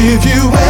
give you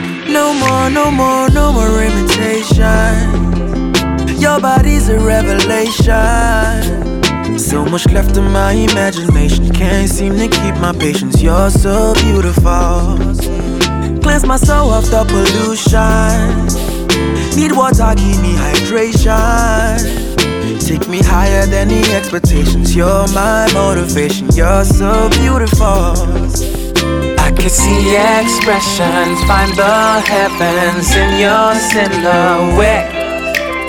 go. No more, no more, no more imitation. Your body's a revelation. So much left in my imagination. Can't seem to keep my patience. You're so beautiful. Cleanse my soul of the pollution. Need water, give me hydration. Take me higher than the expectations. You're my motivation. You're so beautiful. Can see expressions, find the heavens in your silhouette.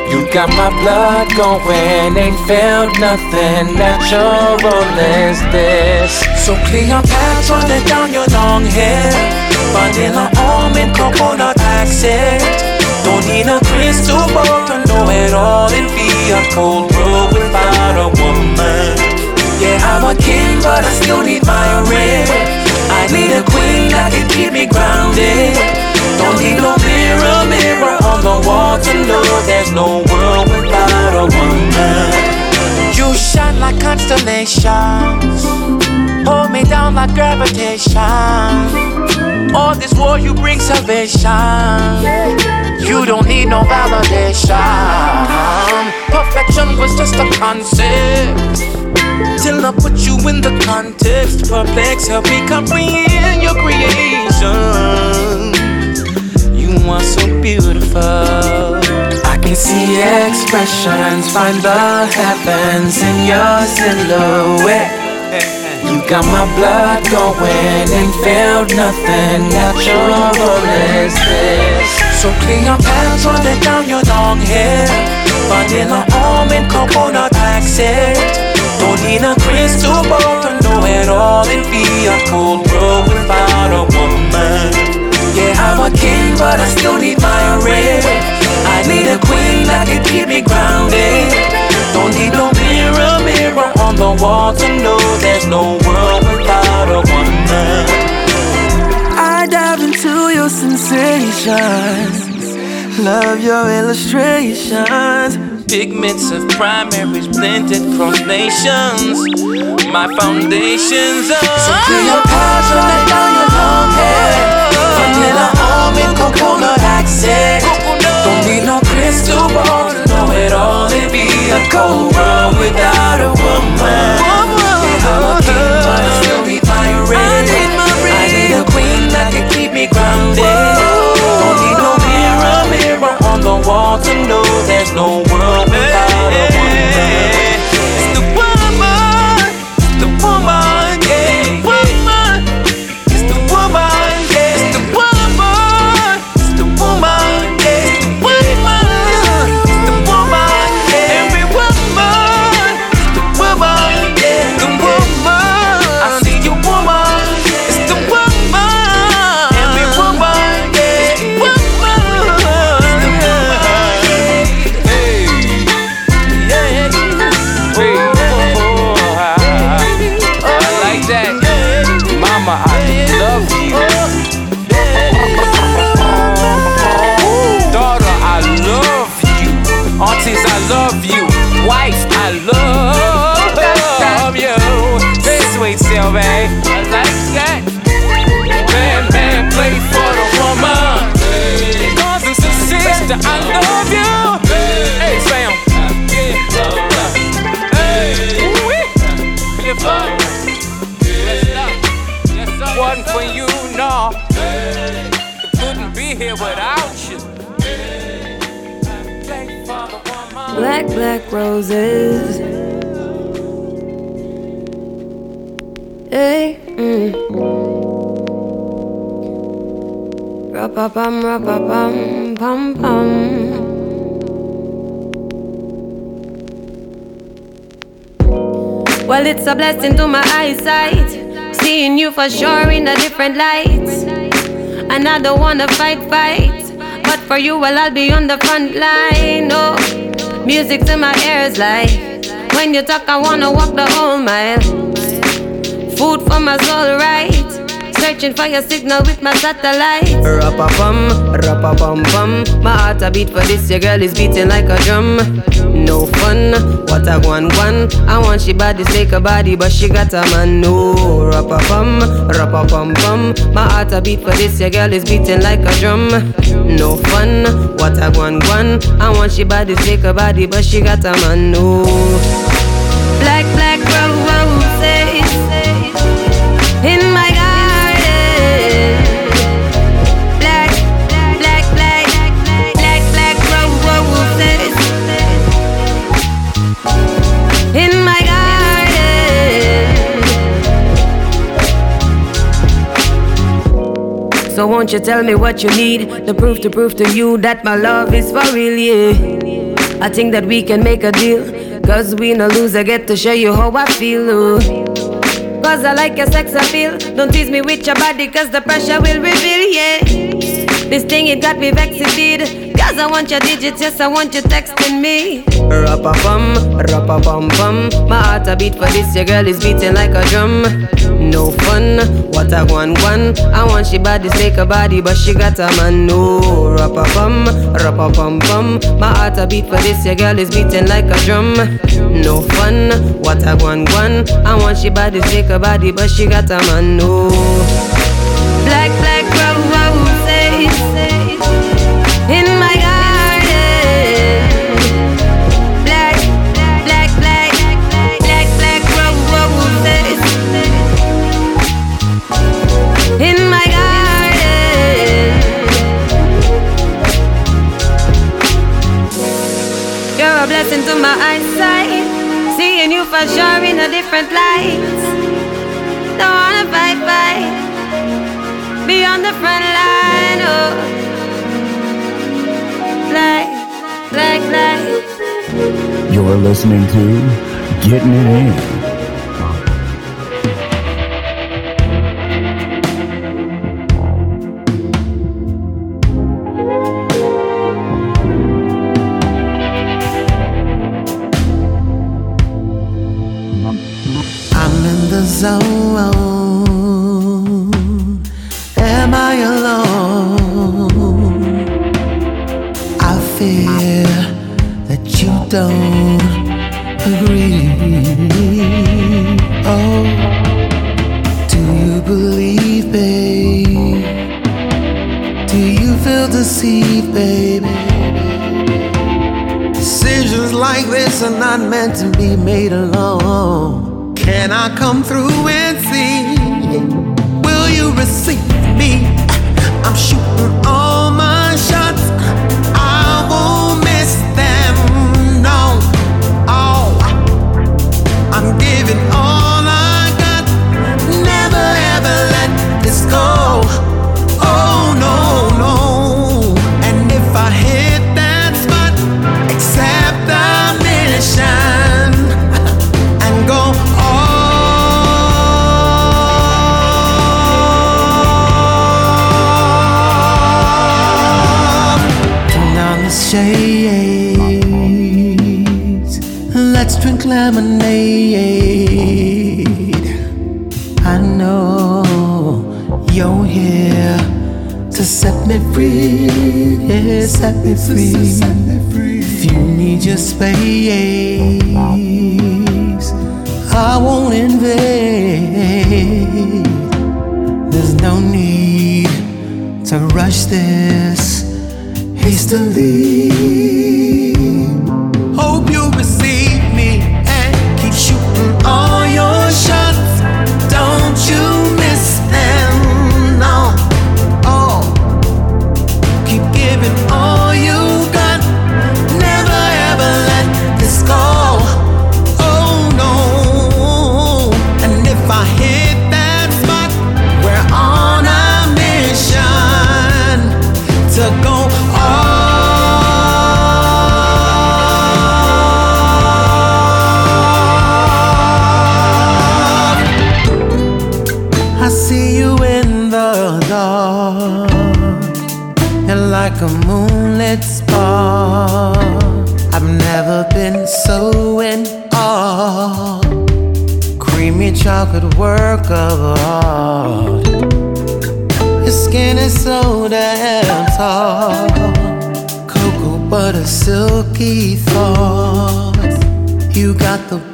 You got my blood going, ain't felt nothing natural is this. So Cleopatra, let down your long hair. Vanilla almond, coconut accent. Don't need a crystal ball to know it all. It'd be a cold world without a woman. Yeah, I'm a king, but I still need my ring. I need a queen that can keep me grounded. Don't need no mirror, mirror on the wall to know there's no world without a woman. You shine like constellations, hold me down like gravitation. All this war, you bring salvation. You don't need no validation. Perfection was just a concept. Till I put you in the context. Perplex, help me comprehend your creation. You are so beautiful. I can see expressions, find the heavens in your silhouette. You got my blood going and felt nothing natural as this. So clean your pants, Cleopatra, let down your long hair. Vanilla almond, coconut accent. Don't a crystal ball to know it all. It'd be a cold world without a woman. Yeah, I'm a king, but I still need my ring. I need a queen that can keep me grounded. Don't need no mirror, mirror on the wall to know there's no world without a woman. I dive into your sensations. Love your illustrations. Pigments of primaries blended across nations. My foundations are. So Cleopatra, let down your long hair. Vanilla almond, coconut accent. Don't need no crystal ball to know it all. It'd be a cold world without a woman. Yeah, I'm a king, but I still need my ring. I need a queen that can keep me grounded. To know there's no world I like that. Man, man, play for the woman. Cousins and sister, I love you. Hey, for you. Couldn't be here without you. Black, black roses. Hey, mm. Well, it's a blessing to my eyesight. Seeing you for sure in a different light. And I don't wanna fight, fight. But for you, well, I'll be on the front line. Oh, music to my ears like when you talk, I wanna walk the whole mile. Food for my soul, right? Searching for your signal with my satellite. Rappa bum, rappa bum bum. My heart a beat for this, your girl is beating like a drum. No fun, what a one one. I want she body, take a body, but she got a man. No, rappa bum, rappa bum bum. My heart a beat for this, your girl is beating like a drum. No fun, what a one one. I want she body, take a body, but she got a man. No. Black, black roses So won't you tell me what you need? The proof to prove to you that my love is for real, yeah. I think that we can make a deal. Cause we no lose, I get to show you how I feel. Ooh. Cause I like your sex appeal. Don't tease me with your body, cause the pressure will reveal, yeah. This thing, it got me vexed. Cause I want your digits, yes, I want you texting me. Rappa bum, rappa bum bum. My heart a beat for this, your girl is beating like a drum. No fun, what a one one. I want she body, take a body, but she got a man. No, rappa bum, rappa bum bum. My heart a beat for this, your girl is beating like a drum. No fun, what a one one. I want she body, take a body, but she got a man. No. Black, black, My eyesight, seeing you for sure in a different light. Don't wanna fight, fight, be on the front line. Oh. You're listening to Getting It In. the baby. Decisions like this are not meant to be made alone. Can I come through and see? Will you receive? Yeah, set me free. If you need your space, I won't invade. There's no need to rush this hastily.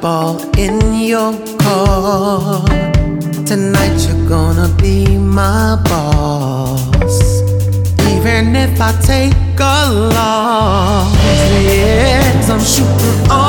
ball in your car. Tonight you're gonna be my boss. Even if I take a loss, yes, I'm shooting on.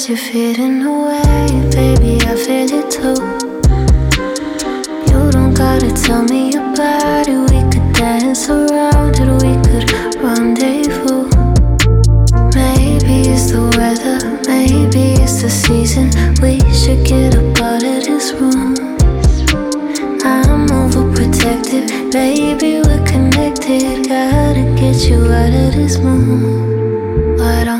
As you're fading away. Baby, I feel it too. You don't gotta tell me about it. We could dance around it, we could rendezvous. Maybe it's the weather, maybe it's the season. We should get up out of this room. I'm overprotective, baby, we're connected. Gotta get you out of this mood. Why don't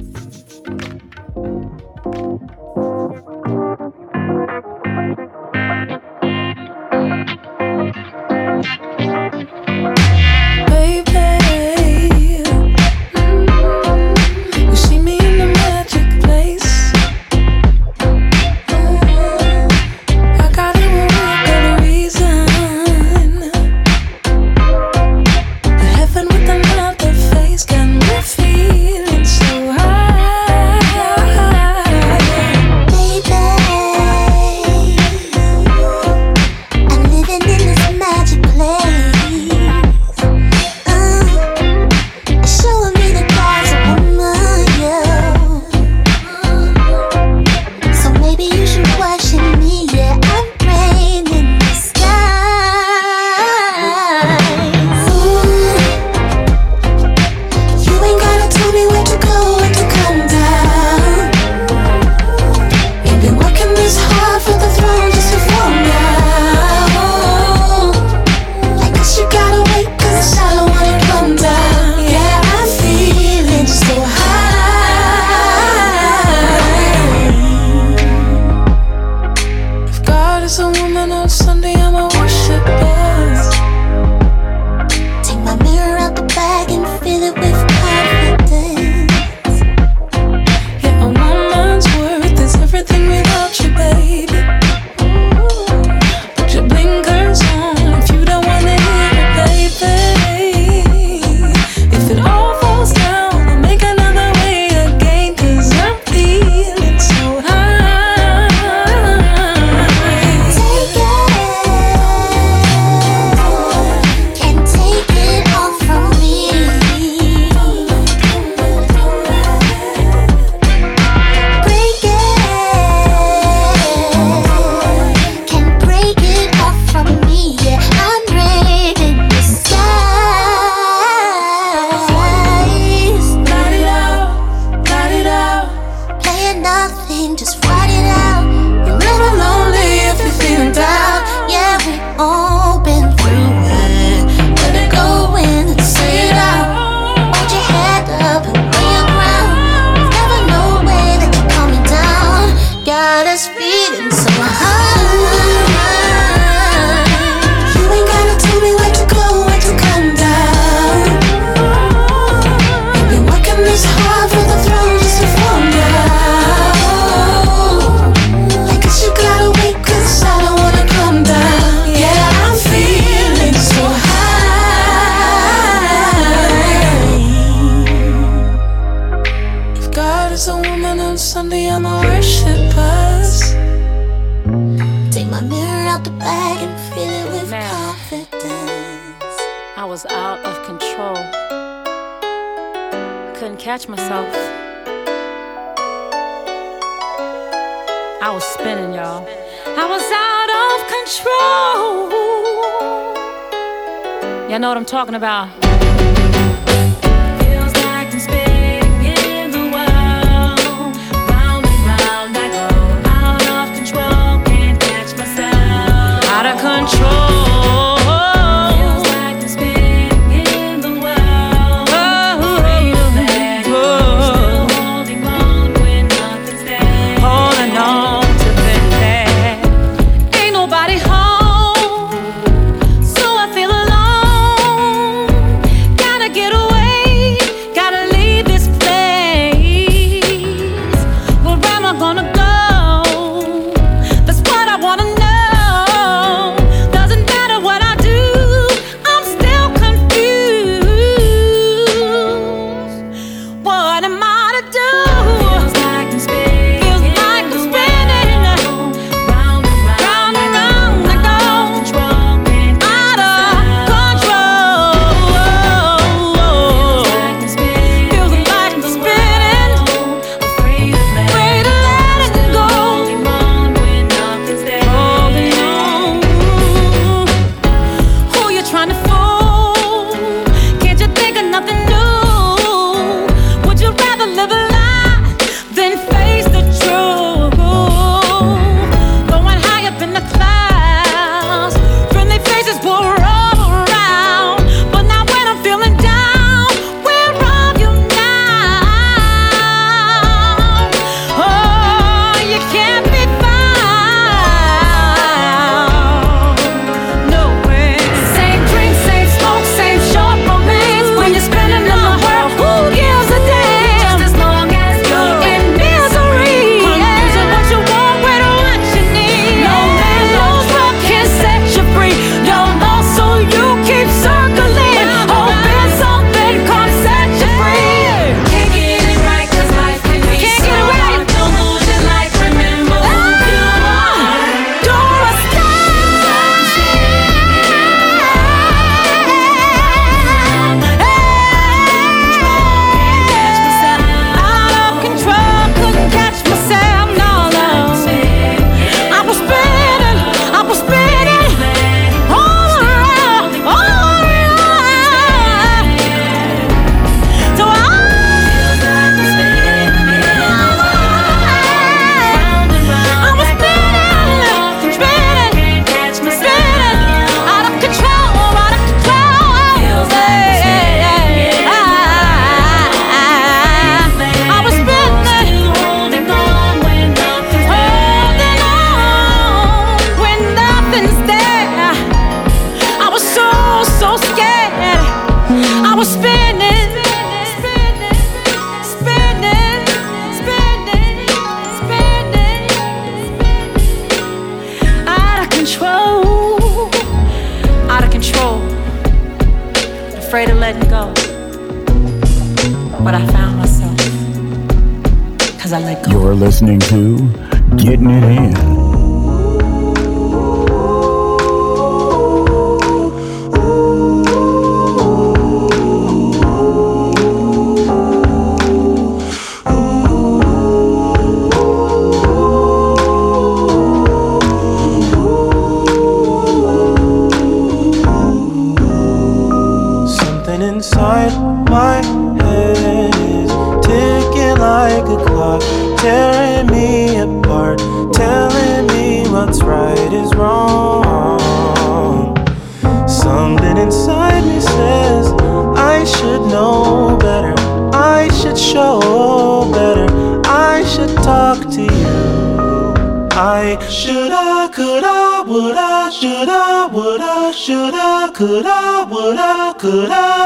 Coulda, woulda, coulda,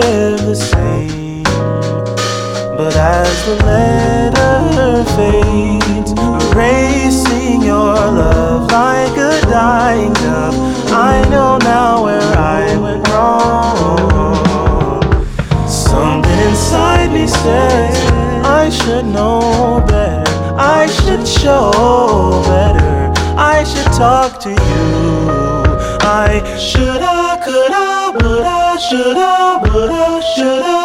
never seen. But as the letter fades, erasing your love like a dying dove, I know now where I went wrong. Something inside me says I should know better, I should show better, I should talk to you. I should. I could. I would. I shoulda, woulda, shoulda.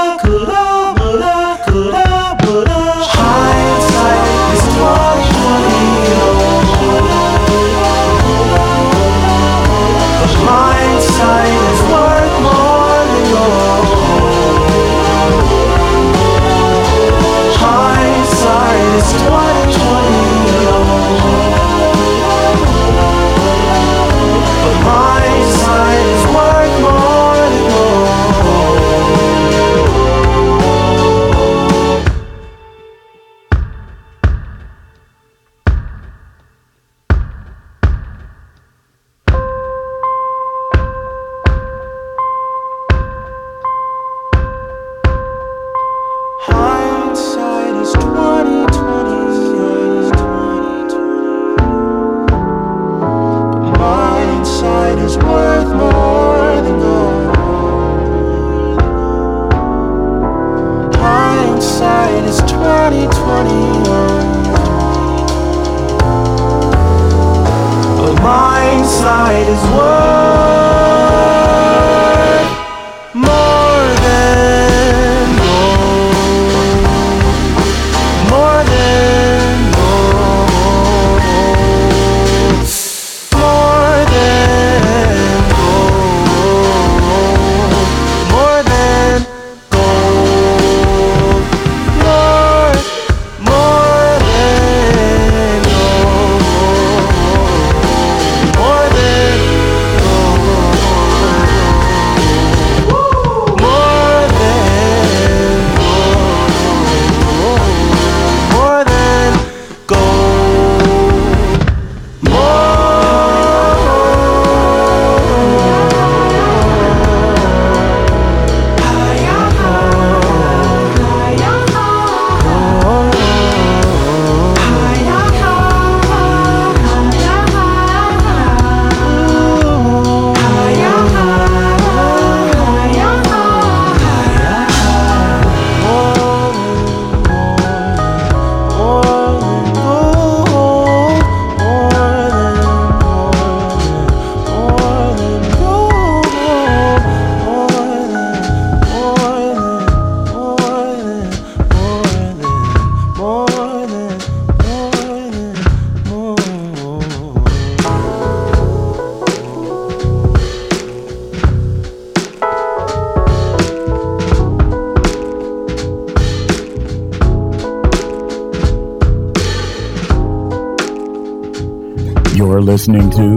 listening to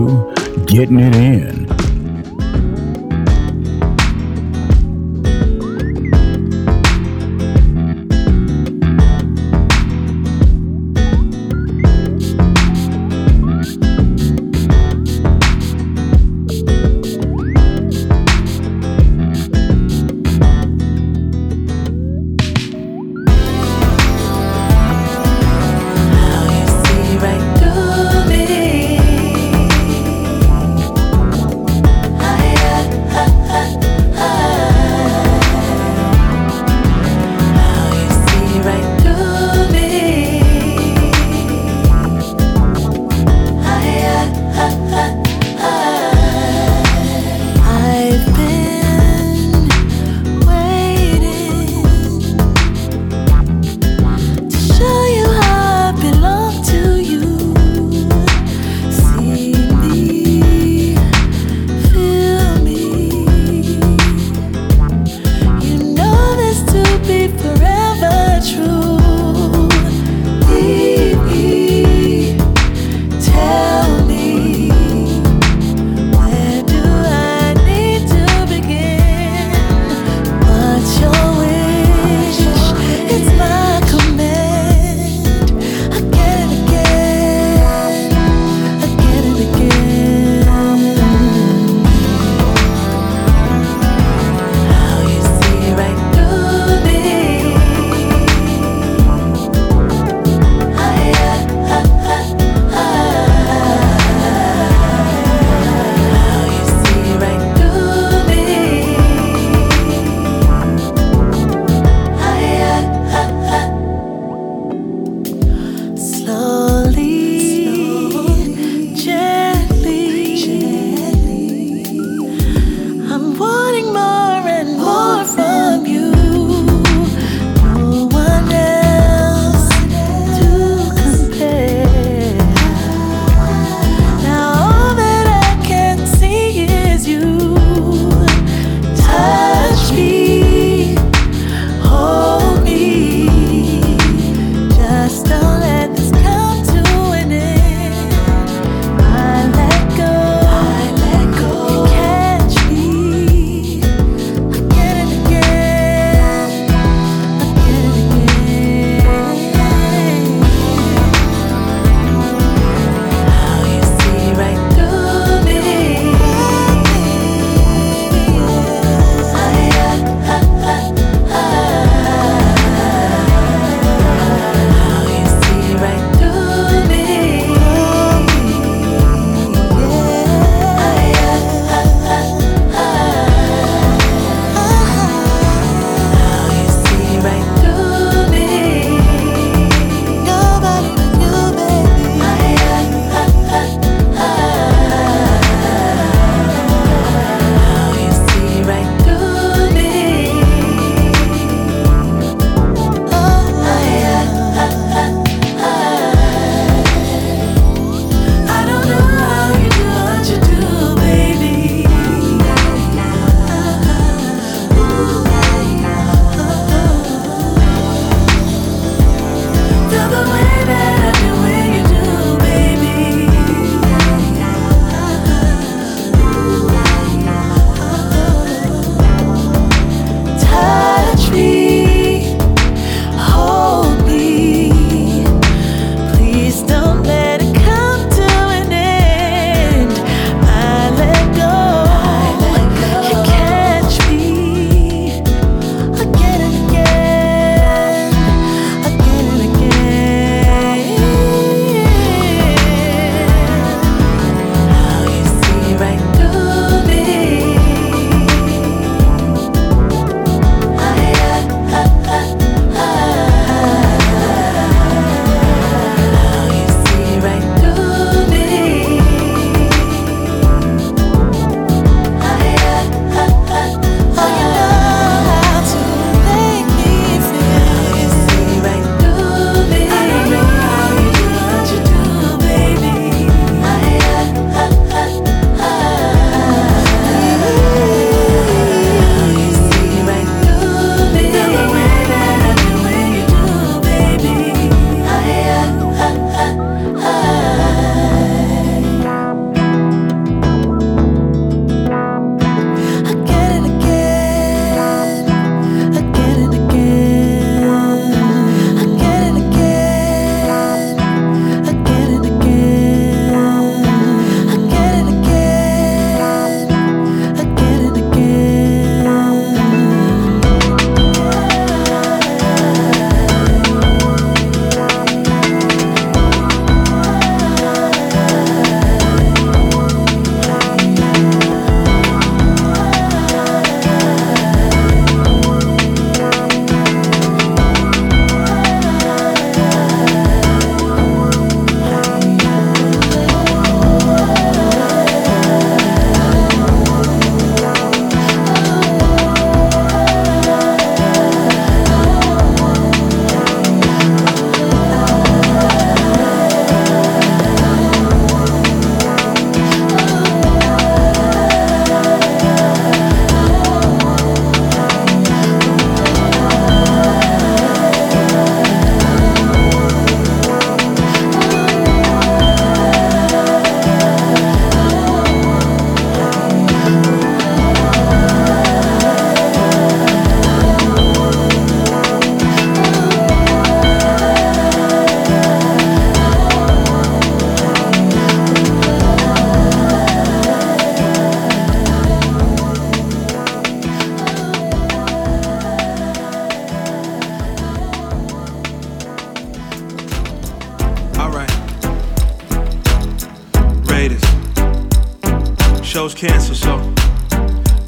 canceled, so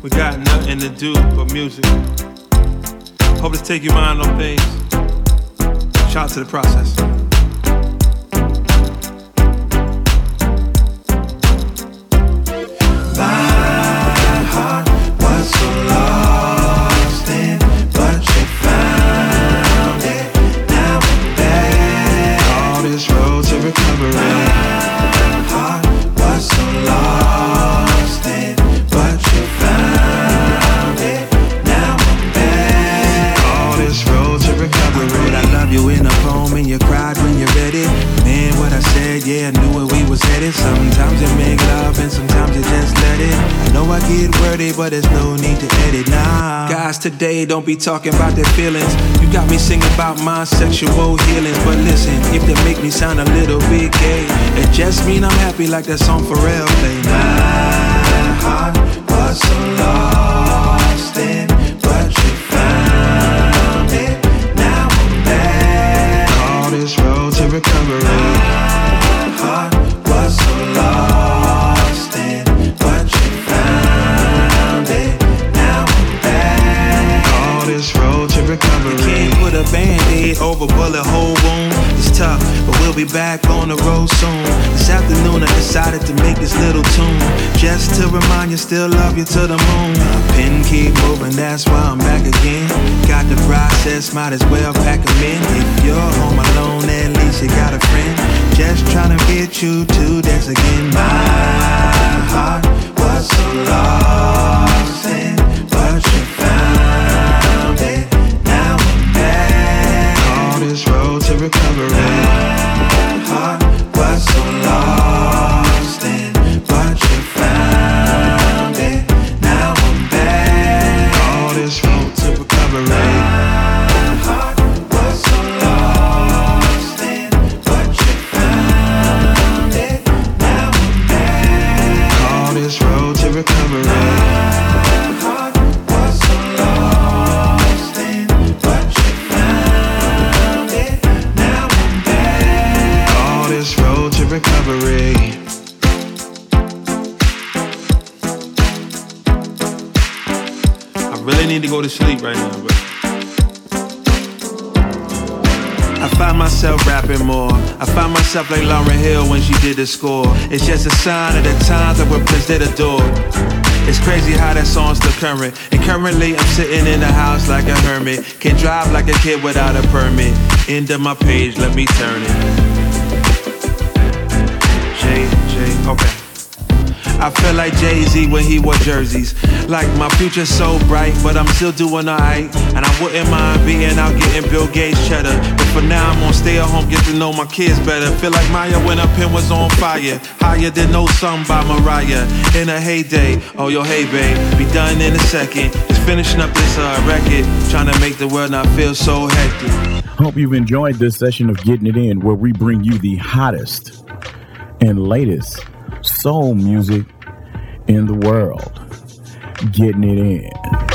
we got nothing to do but music. Hope to take your mind on things. Shout out to the process. Today don't be talking about their feelings. You got me singing about my sexual healings. But listen, if they make me sound a little bit gay, it just mean I'm happy like that song Pharrell play. My heart back on the road soon. This afternoon I decided to make this little tune. Just to remind you, still love you to the moon. My pen keep moving, that's why I'm back again. Got the process, might as well pack them in. If you're home alone, at least you got a friend. Just trying to get you to dance again. My heart was so lost myself like Lauryn Hill when she did the score. It's just a sign of the times that we're presented adored. It's crazy how that song's still current. And currently, I'm sitting in the house like a hermit. Can drive like a kid without a permit. End of my page, let me turn it. J, J, Okay. I feel like Jay Z when he wore jerseys. Like my future's so bright, but I'm still doing alright. And I wouldn't mind being out getting Bill Gates cheddar. But for now, I'm gonna stay at home, get to know my kids better. Feel like Maya when her pen was on fire. Higher than no song by Mariah. In a heyday, oh yo, hey babe, be done in a second. Just finishing up this uh, record, trying to make the world not feel so hectic. Hope you've enjoyed this session of Getting It In, where we bring you the hottest and latest soul music in the world. Getting it in.